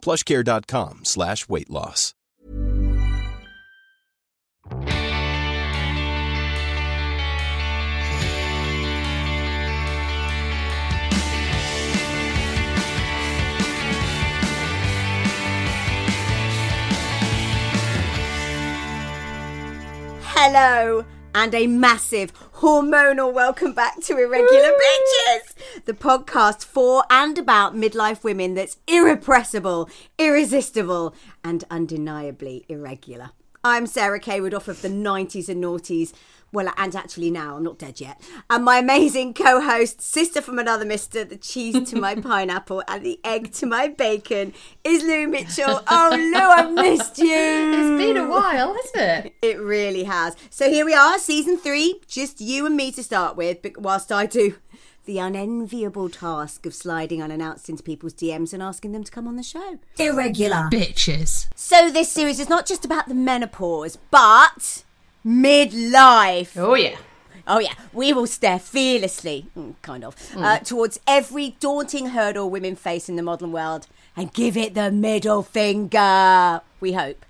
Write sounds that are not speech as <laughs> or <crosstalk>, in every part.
plushcare.com slash weight loss. Hello and a massive hormonal welcome back to Irregular Bitches, the podcast for and about midlife women that's irrepressible, irresistible, and undeniably irregular. I'm Sarah Cawood off of the 90s and noughties. Well, and actually now, I'm not dead yet. And my amazing co host, sister from another mister, the cheese to my <laughs> pineapple and the egg to my bacon, is Lou Mitchell. <laughs> Oh, Lou, I've missed you. It's been a while, hasn't it? It really has. So here we are, season three, just you and me to start with, whilst I do the unenviable task of sliding unannounced into people's DMs and asking them to come on the show. Irregular. Bitches. So this series is not just about the menopause, but midlife. Oh, yeah. Oh yeah, we will stare fearlessly, mm, kind of, uh, towards every daunting hurdle women face in the modern world, and give it the middle finger. We hope.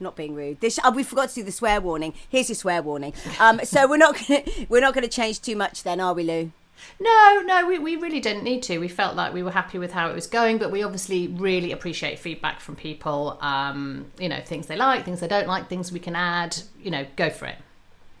Not being rude. This oh, we forgot to do the swear warning. Here's your swear warning. Um, so we're not <laughs> gonna, we're not going to change too much then, are we, Lou? No, no, we, we really didn't need to. We felt like we were happy with how it was going, but we obviously really appreciate feedback from people. Um, you know, things they like, things they don't like, things we can add. You know, go for it.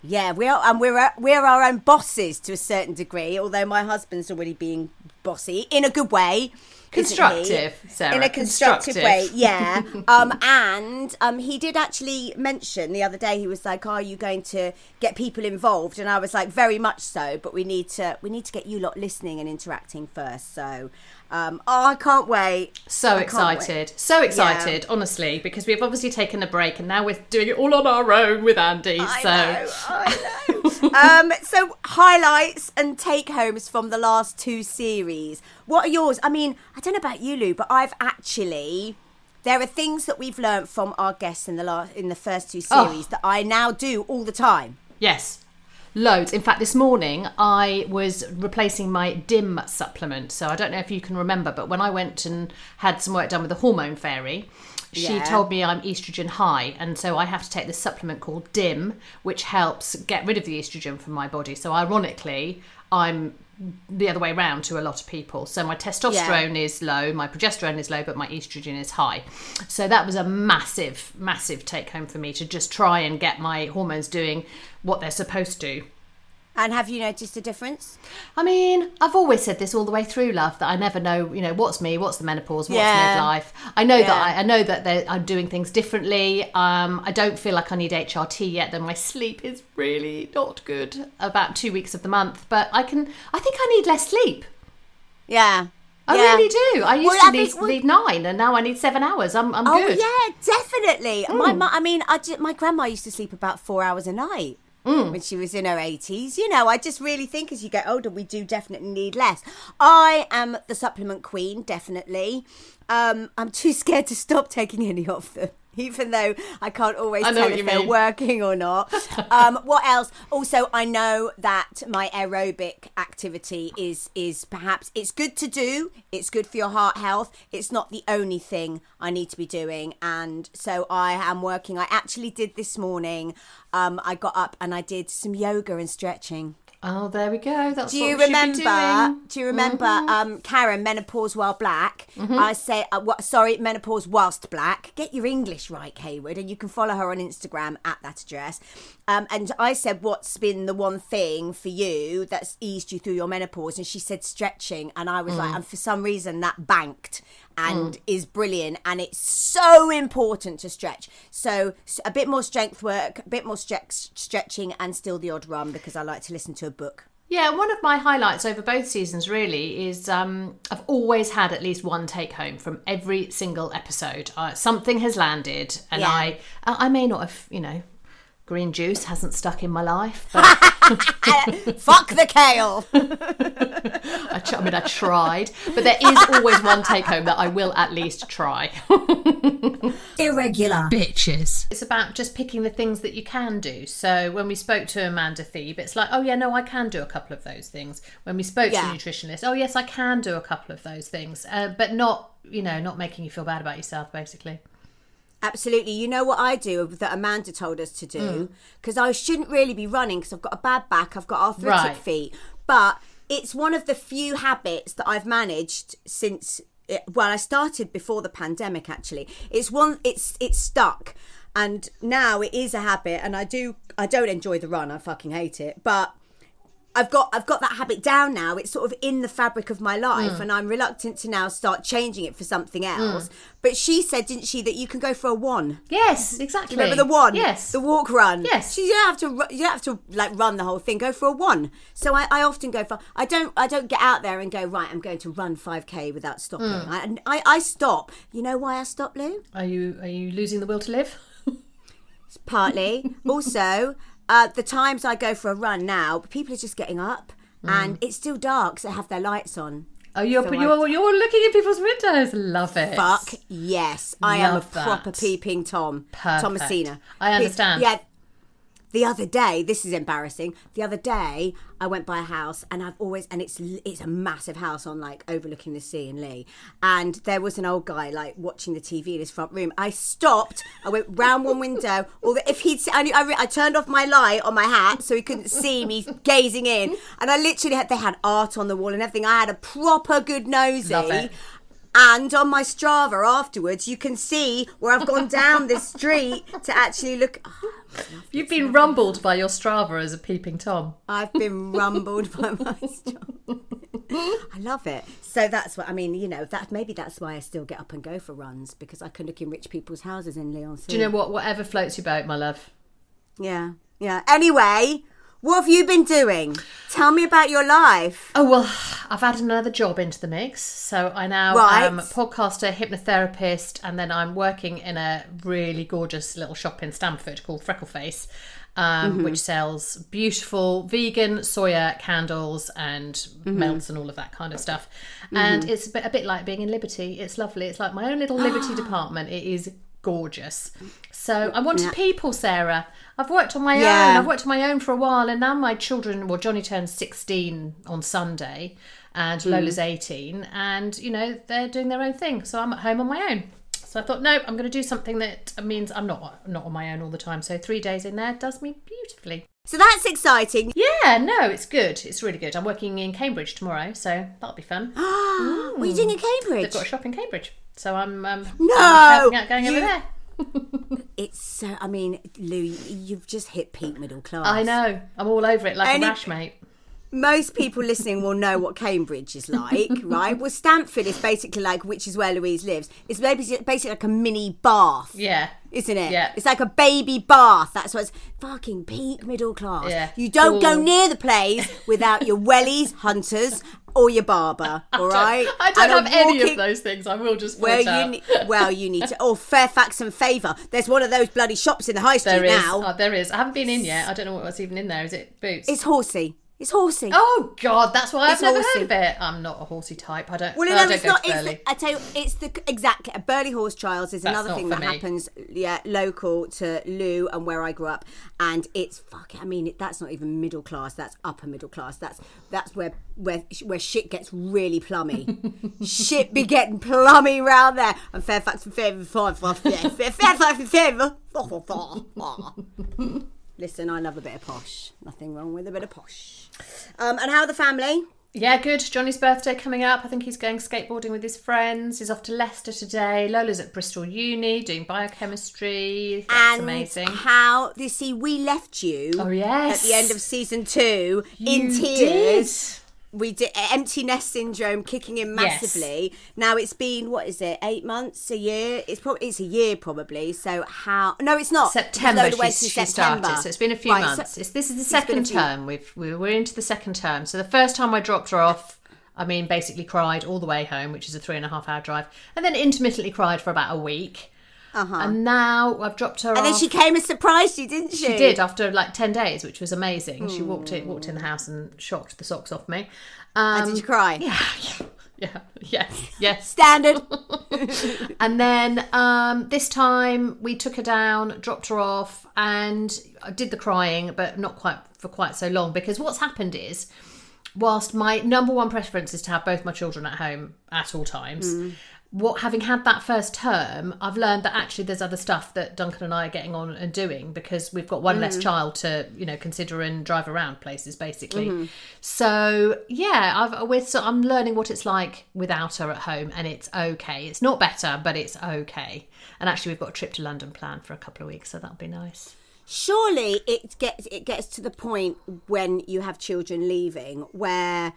Yeah, we are, and we're we're our own bosses to a certain degree. Although my husband's already being bossy in a good way? Constructive, Sarah. in a constructive, way. Yeah. <laughs> um, and um, he did actually mention the other day. He was like, "Are you going to get people involved?" And I was like, "Very much so, but we need to we need to get you lot listening and interacting first." So, um, oh, I can't wait. So I excited, so excited, honestly, because we've obviously taken a break and now we're doing it all on our own with Andy. I so know, I know. <laughs> um, so highlights and take homes from the last two series. What are yours? I mean, I don't know about you, Lou, but I've actually. There are things that we've learned from our guests in the last in the first two series that I now do all the time. Yes. Loads. In fact, this morning I was replacing my DIM supplement. So I don't know if you can remember, but when I went and had some work done with the hormone fairy, she Yeah. told me I'm estrogen high. And so I have to take this supplement called DIM, which helps get rid of the estrogen from my body. So ironically, I'm the other way around to a lot of people. So my testosterone is low, my progesterone is low, but my estrogen is high. So that was a massive, massive take home for me to just try and get my hormones doing what they're supposed to. And have you noticed a difference? I mean, I've always said this all the way through, love, that I never know, you know, what's me, what's the menopause, what's Yeah. midlife. I know Yeah. that I, I know that I'm doing things differently. Um, I don't feel like I need HRT yet. Though my sleep is really not good about two weeks of the month, but I can. I think I need less sleep. Yeah. I Yeah. really do. I used Well, to I need, think- well- need nine, and now I need seven hours. I'm, I'm Oh good. Yeah, definitely. My mu- I mean, I ju- my grandma used to sleep about four hours a night. Hmm. When she was in her 80s. You know, I just really think as you get older, we do definitely need less. I am the supplement queen, definitely. Um, I'm too scared to stop taking any of them. <laughs> Even though I can't always I tell if they're mean. working or not. <laughs> um, what else? Also, I know that my aerobic activity is is perhaps it's good to do. It's good for your heart health. It's not the only thing I need to be doing, and so I am working. I actually did this morning. Um, I got up and I did some yoga and stretching. Oh, there we go. That's Do you we should be remember? Mm-hmm. Do you remember, um, Karen, menopause while black? I say, uh, what, sorry, menopause whilst black. Get your English right, Hayward, and you can follow her on Instagram at that address. Um, and I said, what's been the one thing for you that's eased you through your menopause? And she said stretching, and I was Mm. like, and for some reason that banked and is brilliant, and it's so important to stretch. So a bit more strength work, a bit more stretch, stretching, and still the odd run because I like to listen to a book Yeah, one of my highlights over both seasons really is um, I've always had at least one take home from every single episode. Uh, something has landed, and Yeah. I I may not have you know green juice hasn't stuck in my life, <laughs> but Fuck the kale. <laughs> I, tr- I mean I tried. But there is always one take home that I will at least try. <laughs> Irregular. bitches. It's about just picking the things that you can do. So when we spoke to Amanda Thebe, it's like, oh yeah, no, I can do a couple of those things. When we spoke Yeah. to a nutritionist, oh yes, I can do a couple of those things, uh, but not, you know, not making you feel bad about yourself, basically. Absolutely. You know what I do that Amanda told us to Mm. do? Because I shouldn't really be running because I've got a bad back, I've got arthritic Right. feet. But it's one of the few habits that I've managed since it, well, I started before the pandemic actually. It's one it's it's stuck. And now it is a habit and I do I don't enjoy the run, I fucking hate it. But I've got I've got that habit down now. It's sort of in the fabric of my life, mm. and I'm reluctant to now start changing it for something mm. else. But she said, didn't she, that you can go for a one? Yes, exactly. Remember the one? Yes. The walk run. Yes. So you don't have to. You don't have to like run the whole thing. Go for a one. So I, I often go for. I don't. I don't get out there and go right. I'm going to run 5k without stopping. Mm. I, and I I stop. You know why I stop, Lou? Are you are you losing the will to live? partly. <laughs> also, uh, the times I go for a run now, people are just getting up and it's still dark, so they have their lights on. Oh, you're So you're, you're looking in people's windows. Love it. Fuck yes, I am a that. proper peeping Tom. Perfect. Thomasina. I understand. Yeah. The other day, this is embarrassing. The other day, I went by a house, and I've always, and it's it's a massive house on like overlooking the sea in Lee, and there was an old guy like watching the TV in his front room. I stopped. I went round one window. Or if he'd, I, knew, I, I turned off my light on my hat so he couldn't see me gazing in, and I literally had they had art on the wall and everything. I had a proper good nosy. And on my Strava afterwards, you can see where I've gone down this street to actually look. Oh, You've been rumbled by your Strava as a peeping tom. I've been rumbled by my <laughs> Strava. I love it. So that's what I mean. You know that maybe that's why I still get up and go for runs because I can look in rich people's houses in Leon. Do you know what? Whatever floats your boat, my love. Yeah, yeah. Anyway, what have you been doing? Tell me about your life. Oh well, I've added another job into the mix. So I now Right. am a podcaster, hypnotherapist, and then I'm working in a really gorgeous little shop in Stamford called Freckleface, um, mm-hmm. which sells beautiful vegan soya candles and mm-hmm. melts and all of that kind of stuff. Mm-hmm. And it's a bit, a bit like being in Liberty. It's lovely. It's like my own little Liberty <gasps> department. It is gorgeous. So I wanted people, Sarah. I've worked on my Yeah. own. I've worked on my own for a while, and now my children. Well, Johnny turns sixteen on Sunday, and Hmm. Lola's eighteen, and you know they're doing their own thing. So I'm at home on my own. So I thought, no, I'm going to do something that means I'm not not on my own all the time. So three days in there does me beautifully. So that's exciting. Yeah, no, it's good. It's really good. I'm working in Cambridge tomorrow, so that'll be fun. <gasps> what are you doing in Cambridge? They've got a shop in Cambridge, so I'm um, No, I'm out going you- over there. <laughs> It's so. I mean, Lou, you've just hit peak middle class. I know. I'm all over it like a rash, mate. Most people listening will know what Cambridge is like, <laughs> right? Well, Stamford is basically like, which is where Louise lives. It's basically, basically like a mini Bath, Yeah. isn't it? Yeah. It's like a baby Bath. That's what's fucking peak middle class. Yeah. You don't go near the place without your wellies, hunters, or your Barbour. <laughs> All right. I don't And a have any of those things. I will just Well, you out. ne- well, you need to. Oh, Fairfax and Favour. There's one of those bloody shops in the high street There is. now. Oh, there is. I haven't been in yet. I don't know what's even in there. Is it boots? It's horsey. It's horsey. Oh God, that's why I've It's never horsey. heard of it. I'm not a horsey type. I don't. Well, I no, don't it's go not. to It's the, I tell you, it's the exactly Burghley Horse Trials is That's another thing that me. happens. Yeah, local to Lou and where I grew up, and it's fuck. I mean, it, that's not even middle class. That's upper middle class. That's that's where where where shit gets really plummy. shit be getting plummy round there. And Fairfax and Favour, five, five, yeah, Fairfax and Favour. Listen, I love a bit of posh. Nothing wrong with a bit of posh. Um, and how are the family? Yeah, good. Johnny's birthday coming up. I think he's going skateboarding with his friends. He's off to Leicester today. Lola's at Bristol Uni doing biochemistry. That's and amazing. how you see we left you Oh, yes. at the end of season two in You tears we did empty nest syndrome kicking in massively. Yes. Now it's been what is it? Eight months, a year? It's probably it's a year probably. So how? No, it's not. September. She, September. started. So it's been a few right, months. So, this is the second term. We've we're into the second term. So the first time I dropped her off. I mean, basically cried all the way home, which is a three and a half hour drive, and then intermittently cried for about a week. Uh-huh. And now I've dropped her. Off. And off. then she came and surprised you, didn't she? She did after like ten days, which was amazing. Mm. She walked in, walked in the house and shocked the socks off me. Um, and did you cry? Yeah, <laughs> yeah, yeah, yes, yes. <laughs> Standard. <laughs> and then um, this time we took her down, dropped her off, and I did the crying, but not quite for quite so long because what's happened is whilst my number one preference is to have both my children at home at all times, mm what having had that first term, I've learned that actually there's other stuff that Duncan and I are getting on and doing because we've got one mm. less child to you know consider and drive around places basically. Mm-hmm. So yeah, I've we're so I'm learning what it's like without her at home, and it's okay. It's not better, but it's okay. And actually, we've got a trip to London planned for a couple of weeks, so that'll be nice. Surely it gets it gets to the point when you have children leaving where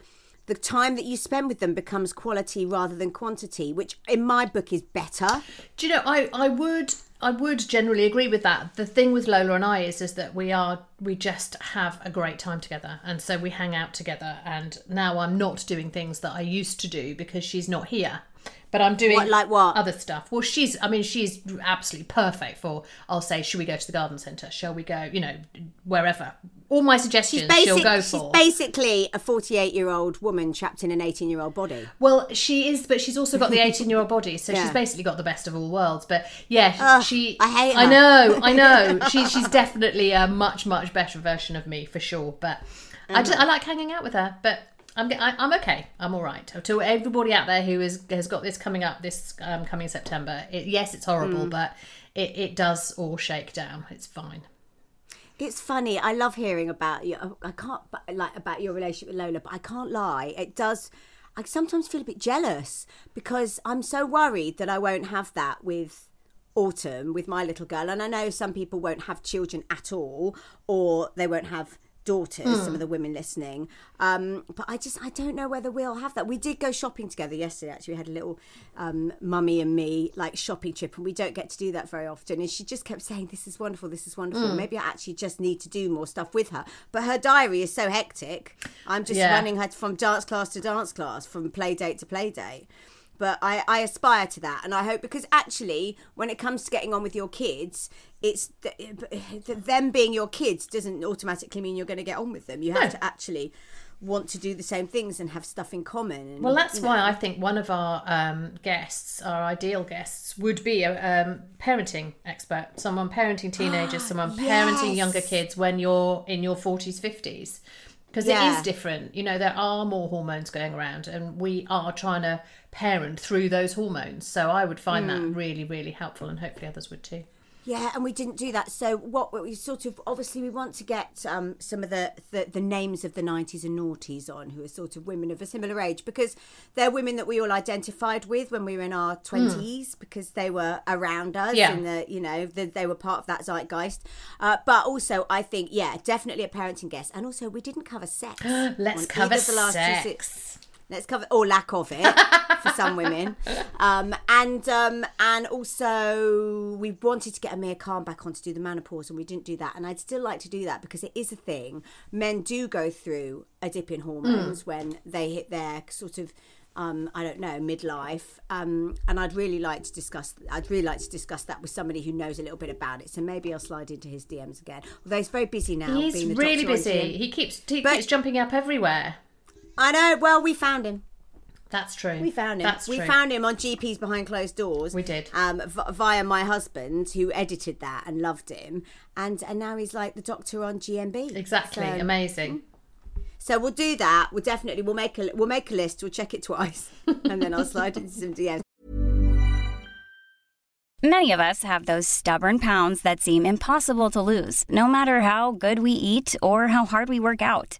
the time that you spend with them becomes quality rather than quantity, which in my book is better. Do you know, I, I would I would generally agree with that. The thing with Lola and I is is that we are we just have a great time together and so we hang out together and now I'm not doing things that I used to do because she's not here but I'm doing what, like what other stuff. Well, she's I mean she's absolutely perfect for. I'll say, should we go to the garden centre? Shall we go? You know, wherever. All my suggestions basic, she'll go for. She's basically a 48 year old woman trapped in an 18 year old body. Well, she is, but she's also got the <laughs> 18 year old body, so yeah. she's basically got the best of all worlds. But yeah, Ugh, she. I hate. Her. I know, I <laughs> know. she, she's definitely a much much better version of me for sure. But I, just, I like hanging out with her. But I'm I'm okay. I'm all right. To everybody out there who is has got this coming up this um, coming September, it, yes, it's horrible, mm. but it, it does all shake down. It's fine. It's funny. I love hearing about you. I can't like about your relationship with Lola, but I can't lie. It does. I sometimes feel a bit jealous because I'm so worried that I won't have that with Autumn, with my little girl. And I know some people won't have children at all, or they won't have daughters, mm. some of hmm. the women listening. Um, but I just, I don't know whether we'll have that. We did go shopping together yesterday, actually. We had a little um, mummy and me like shopping trip, and we don't get to do that very often. And she just kept <laughs> saying, This is wonderful, this is wonderful. Mm. Maybe I actually just need to do more stuff with her. But her diary is so hectic. I'm just yeah. running her from dance class to dance class, from play date to play date but I, I aspire to that and i hope because actually when it comes to getting on with your kids it's the, the, them being your kids doesn't automatically mean you're going to get on with them you have no. to actually want to do the same things and have stuff in common and, well that's why know. i think one of our um, guests our ideal guests would be a um, parenting expert someone parenting teenagers <gasps> someone yes. parenting younger kids when you're in your 40s 50s because yeah. it is different you know there are more hormones going around and we are trying to parent through those hormones. So I would find mm. that hmm. really, really helpful, and hopefully others would too. Yeah, and we didn't do that. So what we sort of obviously we want to get um, some of the, the, the names of the nineties and noughties on, who are sort of women of a similar age, because they're women that we all identified with when we were in our hmm. twenties, mm. because they were around us, yeah. and the you know the, they were part of that zeitgeist. Uh, but also, I think yeah, definitely a parenting guest, and also we didn't cover sex. <gasps> Let's cover sex let's cover or lack of it for some women um, and um, and also we wanted to get Amir Khan back on to do the menopause and we didn't do that and I'd still like to do that because it is a thing men do go through a dip in hormones mm. when they hit their sort of um, I don't know midlife, um, and I'd really like to discuss. I'd really like to discuss that with somebody who knows a little bit about it. So maybe I'll slide into his DMs again. Although he's very busy now. He's really busy. He keeps he but, keeps jumping up everywhere. I know. Well, we found him. That's true. We found him. That's we true. found him on GPs behind closed doors. We did. Um, v- via my husband, who edited that and loved him, and and now he's like the doctor on GMB. Exactly. So, Amazing. So we'll do that. We'll definitely we'll make a we'll make a list. We'll check it twice, <laughs> and then I'll slide into some DMs. Many of us have those stubborn pounds that seem impossible to lose, no matter how good we eat or how hard we work out.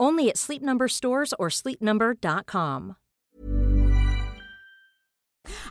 Only at Sleep Number stores or sleepnumber.com.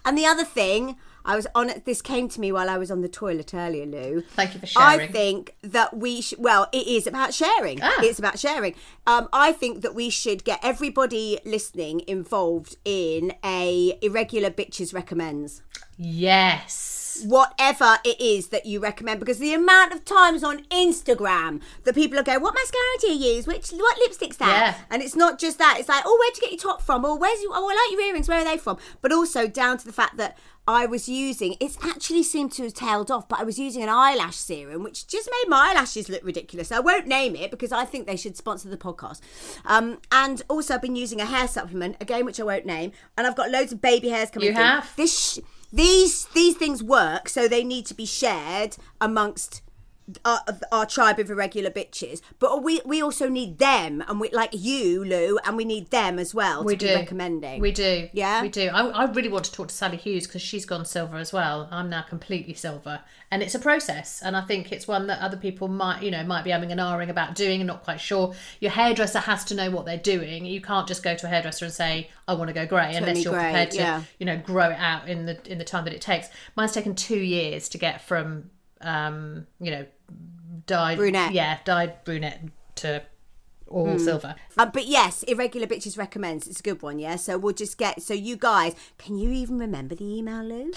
And the other thing, I was on. This came to me while I was on the toilet earlier, Lou. Thank you for sharing. I think that we sh- well, it is about sharing. Ah. It's about sharing. Um, I think that we should get everybody listening involved in a irregular bitches recommends. Yes. Whatever it is that you recommend, because the amount of times on Instagram that people are going, "What mascara do you use? Which what lipstick's that?" Yeah. And it's not just that; it's like, "Oh, where'd you get your top from? Or where's you? Oh, I like your earrings. Where are they from?" But also down to the fact that I was using. It's actually seemed to have tailed off, but I was using an eyelash serum, which just made my eyelashes look ridiculous. I won't name it because I think they should sponsor the podcast. Um, and also, I've been using a hair supplement again, which I won't name, and I've got loads of baby hairs coming. You through. have? this. Sh- these these things work, so they need to be shared amongst our, our tribe of irregular bitches. But we we also need them, and we like you, Lou, and we need them as well We to do. be recommending. We do. Yeah? We do. I, I really want to talk to Sally Hughes because she's gone silver as well. I'm now completely silver. And it's a process. And I think it's one that other people might, you know, might be umming and ahhing about doing and not quite sure. Your hairdresser has to know what they're doing. You can't just go to a hairdresser and say, I want to go grey unless you're grey, prepared to, yeah. you know, grow it out in the in the time that it takes. Mine's taken two years to get from um, you know, dyed Brunette. Yeah, dyed brunette to all silver. Uh, but yes, irregular bitches recommends. It's a good one, yeah. So we'll just get. So you guys, can you even remember the email, Lou?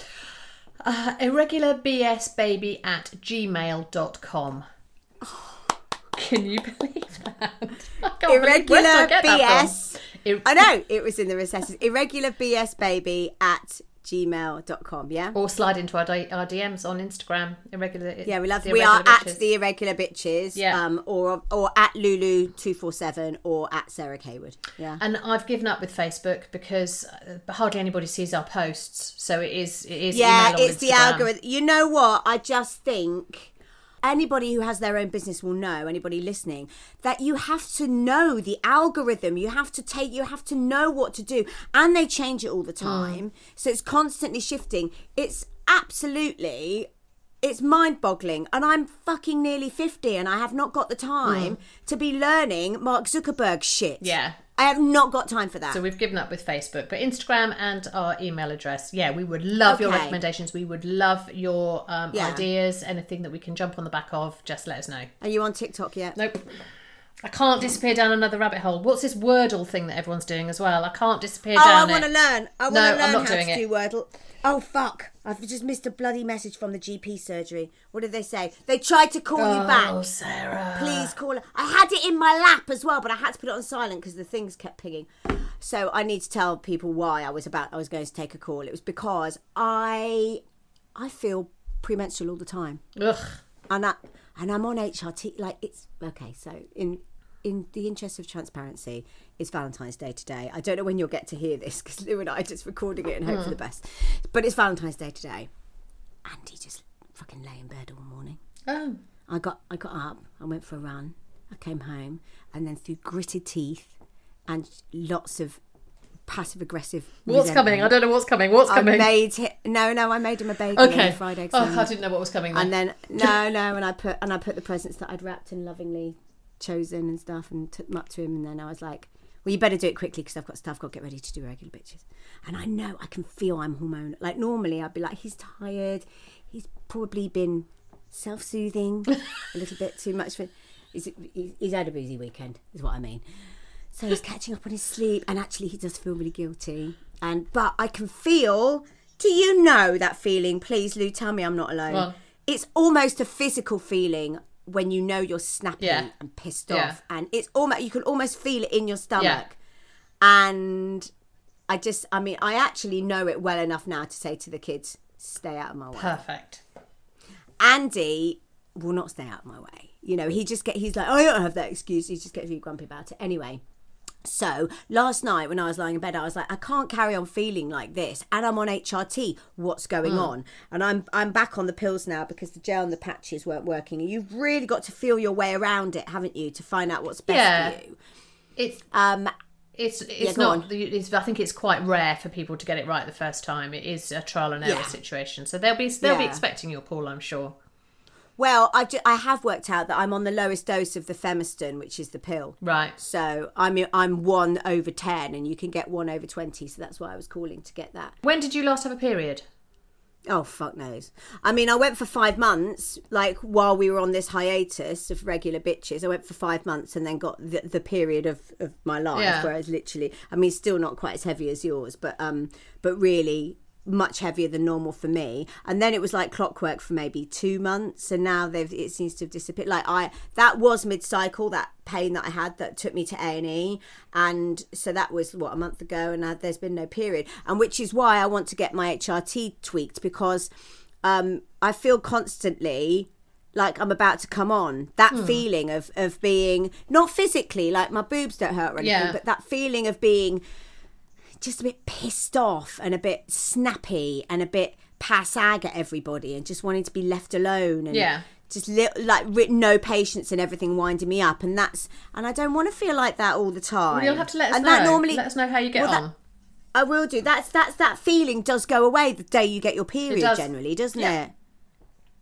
irregularbsbaby at gmail.com. <sighs> Can you believe that? <laughs> I can't believe- where did I Irregular that BS. Ir- I know it was in the recesses. Irregular BS baby at gmail.com. Yeah. Or slide into our, di- our DMs on Instagram. Irregular. Yeah, we love. the We are Irregular at the irregular bitches. Yeah. Um. Or or at Lulu two four seven or at Sarah Cawood. Yeah. And I've given up with Facebook because uh, hardly anybody sees our posts. So it is. It is. yeah, it's the algorithm. You know what? I just think anybody who has their own business will know. Anybody listening that you have to know the algorithm. You have to take. You have to know what to do, and they change it all the mm. time. So it's constantly shifting. It's absolutely. It's mind boggling. And I'm fucking nearly 50 and I have not got the time mm. to be learning Mark Zuckerberg shit. Yeah. I have not got time for that. So we've given up with Facebook, but Instagram and our email address. Yeah, we would love your recommendations. We would love your um, Yeah. ideas, anything that we can jump on the back of. Just let us know. Are you on TikTok yet? Nope. I can't disappear down another rabbit hole. What's this Wordle thing that everyone's doing as well? I can't disappear oh, down. Oh, I want to learn. I want No, to I'm learn not how doing to it. do Wordle. Oh fuck! I've just missed a bloody message from the GP surgery. What did they say? They tried to call you back. Oh. Sarah. Please call. I had it in my lap as well, but I had to put it on silent because the things kept pinging. So I need to tell people why I was about. I was going to take a call. It was because I, I feel premenstrual all the time Ugh. and I, and I'm on HRT. Like it's okay. So in in the interest of transparency, it's Valentine's Day today. I don't know when you'll get to hear this because Lou and I are just recording it and hope for the hmm. best. But it's Valentine's Day today. Andy just fucking lay in bed all morning. Oh. I got I got up. I went for a run. I came home and then through gritted teeth and lots of passive aggressive. What's coming? I don't know what's coming. What's I coming? made hi- no no. I made him a bagel okay. fried egg oh, sandwich. I didn't know what was coming. Then. And then no, <laughs> no, and I put and I put the presents that I'd wrapped and lovingly chosen and stuff, and took them up to him. And then I was like, "Well, you better do it quickly because I've got stuff. I've Got to get ready to do regular bitches." And I know I can feel I'm hormonal. Like normally, I'd be like, "He's tired. He's probably been self-soothing <laughs> a little bit too much for." He's, he's had a busy weekend, is what I mean. So he's catching up on his sleep, and actually, he does feel really guilty. And but I can feel. Do you know that feeling? Please, Lou, tell me I'm not alone. On. It's almost a physical feeling when you know you're snappy Yeah. and pissed Yeah. off, and it's almost you can almost feel it in your stomach. Yeah. And I just, I mean, I actually know it well enough now to say to the kids, stay out of my way. Perfect. Andy will not stay out of my way. You know, he just get he's like, oh, I don't have that excuse. He just gets really grumpy about it. Anyway, so last night when I was lying in bed, I was like, I can't carry on feeling like this, and I'm on HRT. What's going Hmm. on? And I'm I'm back on the pills now because the gel and the patches weren't working. And you've really got to feel your way around it, haven't you, to find out what's best Yeah. for you. It's Um, it's it's go not. It's, I think it's quite rare for people to get it right the first time. It is a trial and error Yeah. situation, so they'll be they'll be expecting your call. I'm sure. Well, I ju- I have worked out that I'm on the lowest dose of the Femoston, which is the pill. Right. So I'm I'm one over ten, and you can get one over twenty. So that's why I was calling to get that. When did you last have a period? Oh fuck knows. I mean, I went for five months, like while we were on this hiatus of regular bitches. I went for five months and then got the, the period of, of my life Yeah. where I was literally. I mean, still not quite as heavy as yours, but um, but really much heavier than normal for me. And then it was like clockwork for maybe two months, and now they've it seems to have disappeared. Like I, that was mid cycle. That pain that I had that took me to A and E, and so that was what a month ago, and uh, there's been no period, and which is why I want to get my HRT tweaked because um, I feel constantly like I'm about to come on. That Hmm. feeling of of being not physically like my boobs don't hurt or anything, Yeah. but that feeling of being just a bit pissed off and a bit snappy and a bit passag at everybody and just wanting to be left alone and Yeah. just li- like no patience and everything winding me up and that's and I don't want to feel like that all the time. Well, you'll have to let us and know. That normally, let us know how you get well, that- on. I will do. That's that's that feeling does go away the day you get your period does. generally, doesn't Yeah. it?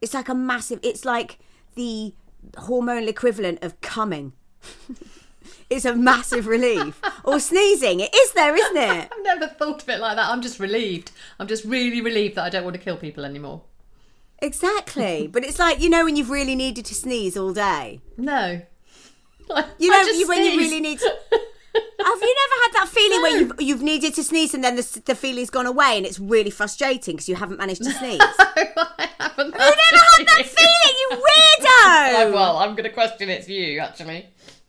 It's like a massive it's like the hormonal equivalent of coming. <laughs> it's a massive relief. or sneezing. It is there, isn't it? <laughs> I've never thought of it like that. I'm just relieved. I'm just really relieved that I don't want to kill people anymore. Exactly. but it's like, you know, when you've really needed to sneeze all day. No. You I know, just you, when you really need to. <laughs> Have you never had that feeling where you've, you've needed to sneeze and then the, the feeling's gone away and it's really frustrating because you haven't managed to <laughs> sneeze? no, I haven't. You never had that feeling, you weirdo! well, I'm going to question it's you, actually.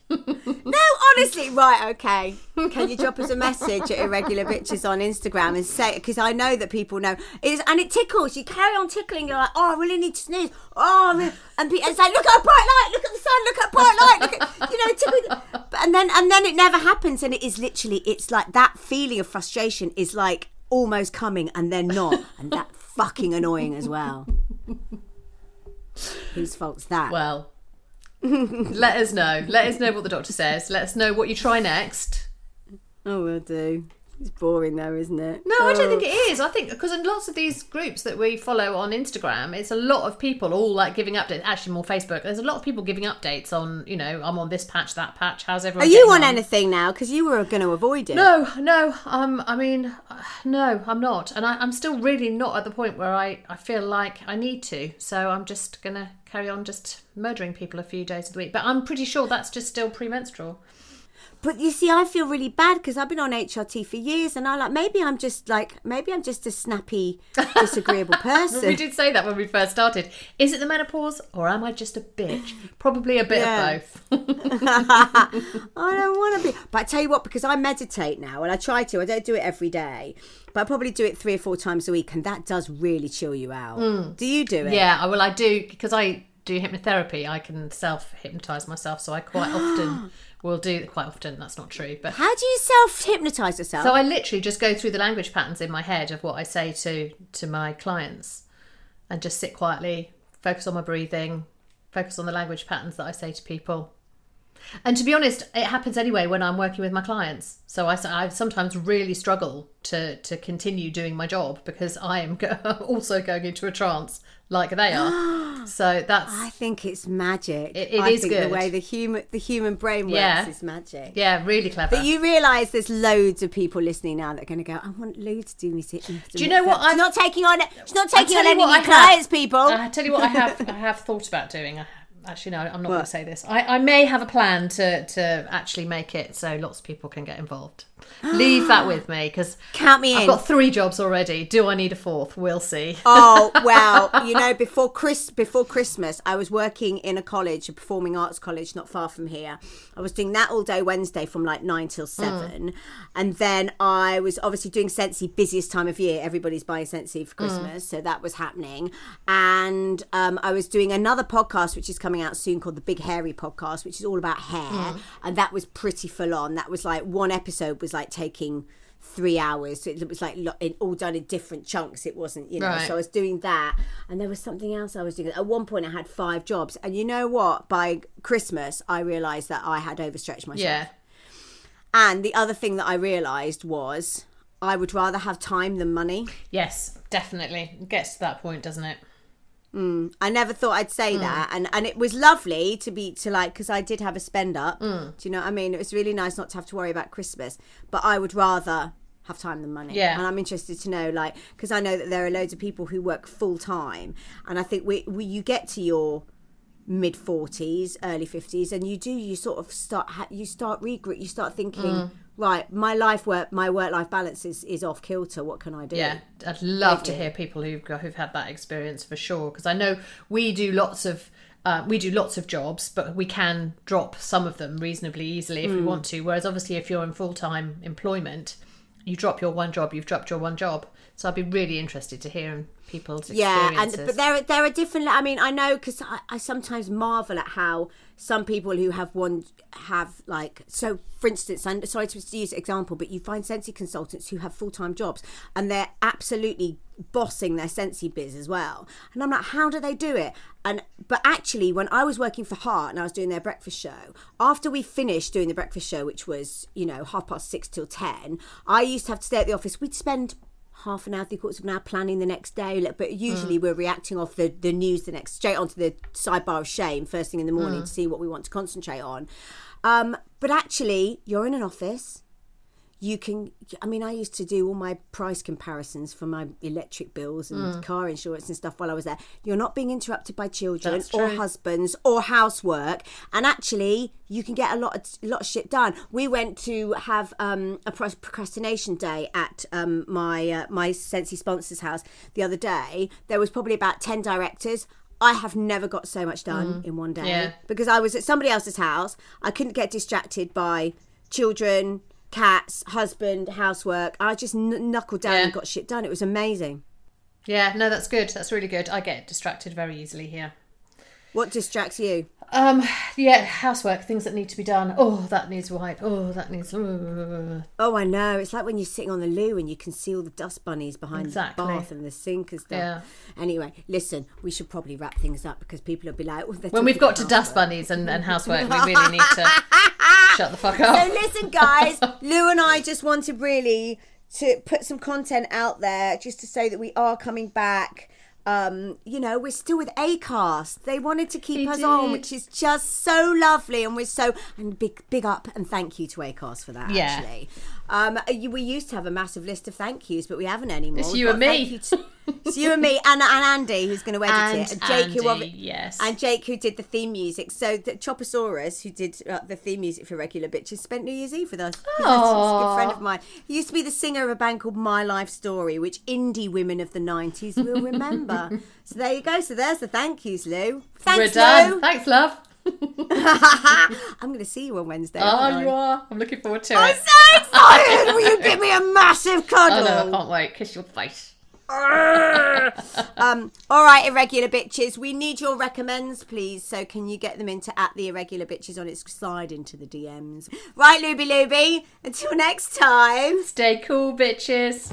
No, honestly, right, okay. Can you drop us a message at Irregular Bitches on Instagram and say, because I know that people know, it's, and it tickles. You carry on tickling, you're like, oh, I really need to sneeze. Oh, I'm- and pe- it's like, look at a bright light, look at the sun, look at a bright light, look at, you know, tickle. And then, and then it never happens. And it is literally, it's like that feeling of frustration is like almost coming and then not. And that fucking annoying as well. <laughs> Whose fault's that? Well, <laughs> let us know. Let us know what the doctor says. Let us know what you try next. oh, we'll do. It's boring though, isn't it? No, I don't think it is. I think because in lots of these groups that we follow on Instagram, it's a lot of people all like giving updates. Actually, more Facebook. There's a lot of people giving updates on, you know, I'm on this patch, that patch. How's everyone? Are you getting on anything now? Because you were going to avoid it. No, no. Um, I mean, uh, no, I'm not, and I, I'm still really not at the point where I, I feel like I need to. So I'm just gonna carry on just murdering people a few days of the week. But I'm pretty sure that's just still premenstrual. But you see, I feel really bad because I've been on HRT for years, and I like maybe I'm just like maybe I'm just a snappy, <laughs> disagreeable person. We did say that when we first started. Is it the menopause, or am I just a bitch? Probably a bit Yeah. of both. <laughs> I don't want to be. But I tell you what, because I meditate now, and I try to. I don't do it every day, but I probably do it three or four times a week, and that does really chill you out. Mm. Do you do it? yeah, I- well, I do because I do hypnotherapy. I can self hypnotize myself, so I quite often <gasps> <gasps> <gasps> will do. Quite often, that's not true, but How do you self hypnotize yourself? So I literally just go through the language patterns in my head of what I say to to my clients, and just sit quietly, focus on my breathing, focus on the language patterns that I say to people. And to be honest, it happens anyway when I'm working with my clients. So I, I sometimes really struggle to to continue doing my job because I am go- <laughs> also going into a trance like they are. <gasps> so that's I think it's magic. It- it I is think good. The way the human the human brain works Yeah. is magic. yeah, really clever. But you realise there's loads of people listening now that are going to go. I want Lou to do me. Do you know what I'm not taking on. She's not taking on any what new I have. clients, people. I tell you what I have <laughs> I have thought about doing. I, actually, no, I'm not going to say this. I, I may have a plan to to actually make it so lots of people can get involved. Leave that <gasps> with me because Count me in. I've got three jobs already. Do I need a fourth? We'll see. oh <laughs> well, you know, before Chris, before Christmas, I was working in a college, a performing arts college, not far from here. I was doing that all day Wednesday from like nine till mm. seven, and then I was obviously doing Scentsy, busiest time of year. Everybody's buying Scentsy for mm. Christmas, so that was happening. And um, I was doing another podcast, which is coming out soon, called the Big Hairy Podcast, which is all about hair, mm. and that was pretty full on. That was like one episode was like taking three hours. So it was like all done in different chunks. It wasn't, you know. Right. So I was doing that, and there was something else I was doing. At one point, I had five jobs, and you know what? By Christmas, I realised that I had overstretched myself. Yeah. And the other thing that I realised was I would rather have time than money. Yes, definitely. It gets to that point, doesn't it? Mm. I never thought I'd say mm. that, and and it was lovely to be to like because I did have a spend up. Mm. Do you know what I mean? It was really nice not to have to worry about Christmas, but I would rather have time than money. Yeah. and I'm interested to know like because I know that there are loads of people who work full time, and I think we, we you get to your mid 40s early 50s and you do you sort of start you start regroup you start thinking right my life work my work life balance is is off kilter what can i do Yeah, I'd love to hear people who've got, who've had that experience for sure. Because I know we do lots of uh, we do lots of jobs, but we can drop some of them reasonably easily if we want to. Whereas obviously, if you're in full time employment, you drop your one job, you've dropped your one job. So I'd be really interested to hear people's yeah and but there are there are different i mean i know because I, I sometimes marvel at how some people who have one have like so for instance and sorry to use example but you find Scentsy consultants who have full-time jobs and they're absolutely bossing their Scentsy biz as well. And i'm like how do they do it and but actually when i was working for Heart and i was doing their breakfast show after we finished doing the breakfast show which was you know half past six till ten i used to have to stay at the office we'd spend half an hour, three quarters of an hour planning the next day. But usually we're reacting off the, the news the next, straight onto the sidebar of shame first thing in the morning to see what we want to concentrate on. Um, but actually, you're in an office. You can, I mean, I used to do all my price comparisons for my electric bills and car insurance and stuff while I was there. You're not being interrupted by children or husbands or housework, and actually, you can get a lot of a lot of shit done. We went to have um, a procrastination day at um, my uh, my Scentsy sponsors house the other day. There was probably about ten directors. I have never got so much done in one day Mm. Yeah. because I was at somebody else's house. I couldn't get distracted by children, cats, husband, housework. I just kn- knuckled down Yeah. and got shit done. It was amazing. yeah, no, that's good. That's really good. I get distracted very easily here. What distracts you? Um, yeah, housework, things that need to be done. Oh, that needs wipe. Oh, that needs. uh, Oh, I know. It's like when you're sitting on the loo and you can see all the dust bunnies behind Exactly. the bath and the sink and stuff. Yeah. Anyway, listen, we should probably wrap things up because people will be like, oh, When we've got to about dust bunnies and, and housework, we really need to <laughs> shut the fuck up. So listen, guys, <laughs> Lou and I just wanted really to put some content out there just to say that we are coming back. Um, you know, we're still with Acast. They wanted to keep They us on, which is just so lovely, and we're so and big big up and thank you to Acast for that. Yeah. Actually, um, you- we used to have a massive list of thank yous, but we haven't anymore. It's We've you and me. to- <laughs> it's you and me, and, and Andy, who's going to edit And it, and Jake, who Andy, obvi- yes. and Jake, who did the theme music. So the Choposaurus, who did uh, the theme music for Regular Bitches, spent New Year's Eve with us. He's a good friend of mine. He used to be the singer of a band called My Life Story, which indie women of the '90s will remember. <laughs> so there you go. So there's the thank yous, Lou. Thanks, We're done. Lou. Thanks, love. <laughs> I'm going to see you on Wednesday. Oh, you are. I'm looking forward to it. I'm so excited! Will you give me a massive <laughs> Oh cuddle? no, I can't wait. Kiss your face. <laughs> um, all right, irregular bitches. We need your recommends, please. So can you get them into at the irregular bitches on its slide into the DMs? Right, Luby Luby. Until next time. Stay cool, bitches.